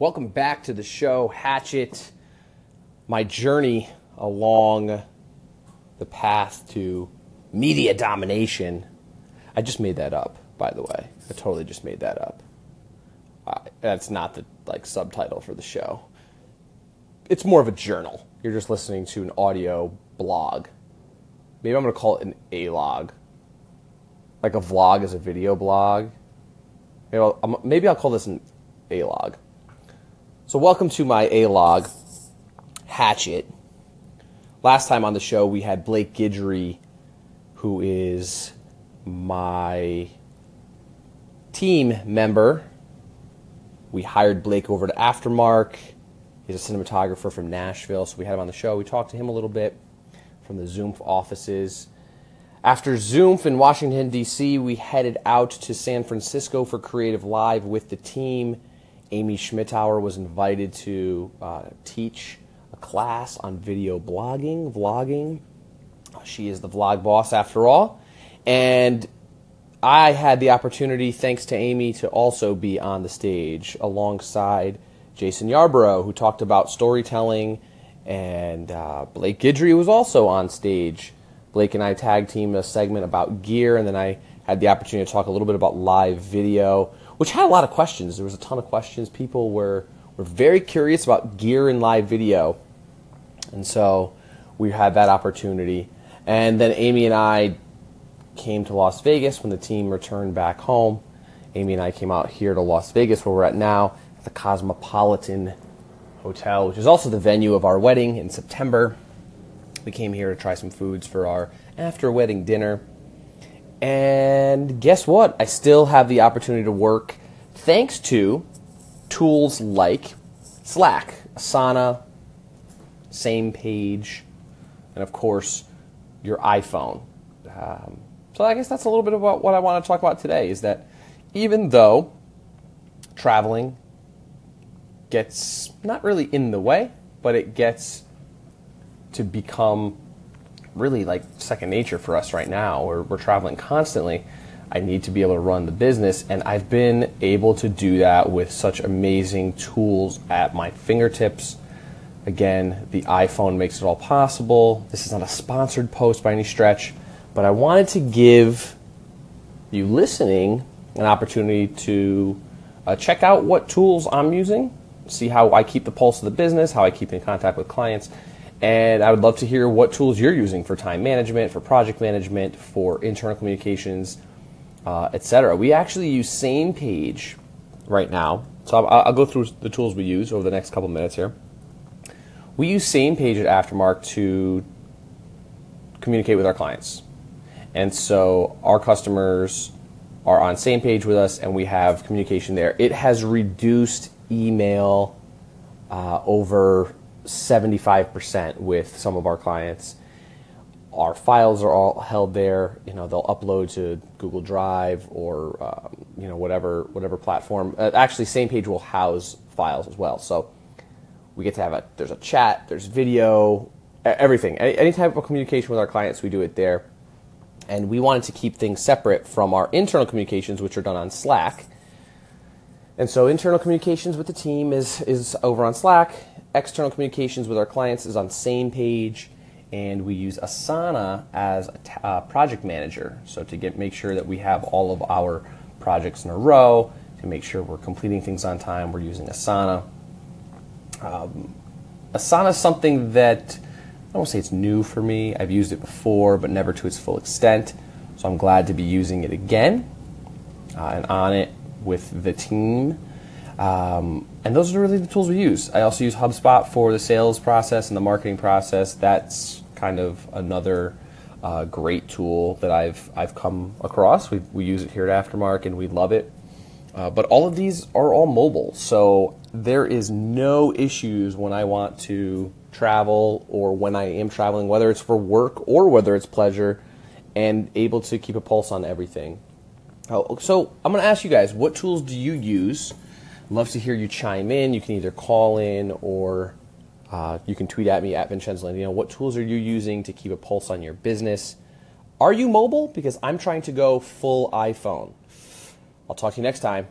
Welcome back to the show, Hatchet. My journey along the path to media domination. I just made that up, by the way. I totally just made that up. Uh, that's not the like subtitle for the show. It's more of a journal. You're just listening to an audio blog. Maybe I'm going to call it an A log. Like a vlog is a video blog. Maybe I'll, maybe I'll call this an A log. So, welcome to my A log, Hatchet. Last time on the show, we had Blake Guidry, who is my team member. We hired Blake over to Aftermark. He's a cinematographer from Nashville, so we had him on the show. We talked to him a little bit from the Zoomph offices. After Zoomph in Washington, D.C., we headed out to San Francisco for Creative Live with the team. Amy Schmittauer was invited to uh, teach a class on video blogging, vlogging. She is the vlog boss after all. And I had the opportunity, thanks to Amy, to also be on the stage alongside Jason Yarborough, who talked about storytelling, and uh, Blake Guidry was also on stage Blake and I tag team a segment about gear, and then I had the opportunity to talk a little bit about live video, which had a lot of questions. There was a ton of questions. People were were very curious about gear and live video, and so we had that opportunity. And then Amy and I came to Las Vegas when the team returned back home. Amy and I came out here to Las Vegas, where we're at now, at the Cosmopolitan Hotel, which is also the venue of our wedding in September. We came here to try some foods for our after wedding dinner. And guess what? I still have the opportunity to work thanks to tools like Slack, Asana, Samepage, and of course, your iPhone. Um, so I guess that's a little bit about what I want to talk about today is that even though traveling gets not really in the way, but it gets to become really like second nature for us right now. We're, we're traveling constantly. I need to be able to run the business, and I've been able to do that with such amazing tools at my fingertips. Again, the iPhone makes it all possible. This is not a sponsored post by any stretch, but I wanted to give you listening an opportunity to uh, check out what tools I'm using, see how I keep the pulse of the business, how I keep in contact with clients, and I would love to hear what tools you're using for time management, for project management, for internal communications, uh, etc. We actually use Samepage right now. So I'll, I'll, go through the tools we use over the next couple minutes here. We use Samepage at Aftermark to communicate with our clients. And so our customers are on Samepage with us and we have communication there. It has reduced email uh, over 75% with some of our clients. Our files are all held there. You know, they'll upload to Google Drive or um, you know whatever whatever platform. Uh, actually, Samepage will house files as well. So we get to have a there's a chat, there's video, everything. Any, any type of communication with our clients, we do it there. And we wanted to keep things separate from our internal communications, which are done on Slack. And so internal communications with the team is is over on Slack external communications with our clients is on Samepage, and we use Asana as a t- uh, project manager. So to get make sure that we have all of our projects in a row, to make sure we're completing things on time, we're using Asana. Um, Asana is something that I won't say it's new for me. I've used it before, but never to its full extent. So I'm glad to be using it again uh, and on it with the team. Um, and those are really the tools we use. I also use HubSpot for the sales process and the marketing process. That's kind of another uh, great tool that I've I've come across. We we use it here at Aftermark and we love it. Uh, but all of these are all mobile, so there is no issues when I want to travel or when I am traveling, whether it's for work or whether it's pleasure, and able to keep a pulse on everything. Oh, so I'm going to ask you guys, what tools do you use? Love to hear you chime in. You can either call in or uh, you can tweet at me at Vincenzo know, What tools are you using to keep a pulse on your business? Are you mobile? Because I'm trying to go full iPhone. I'll talk to you next time.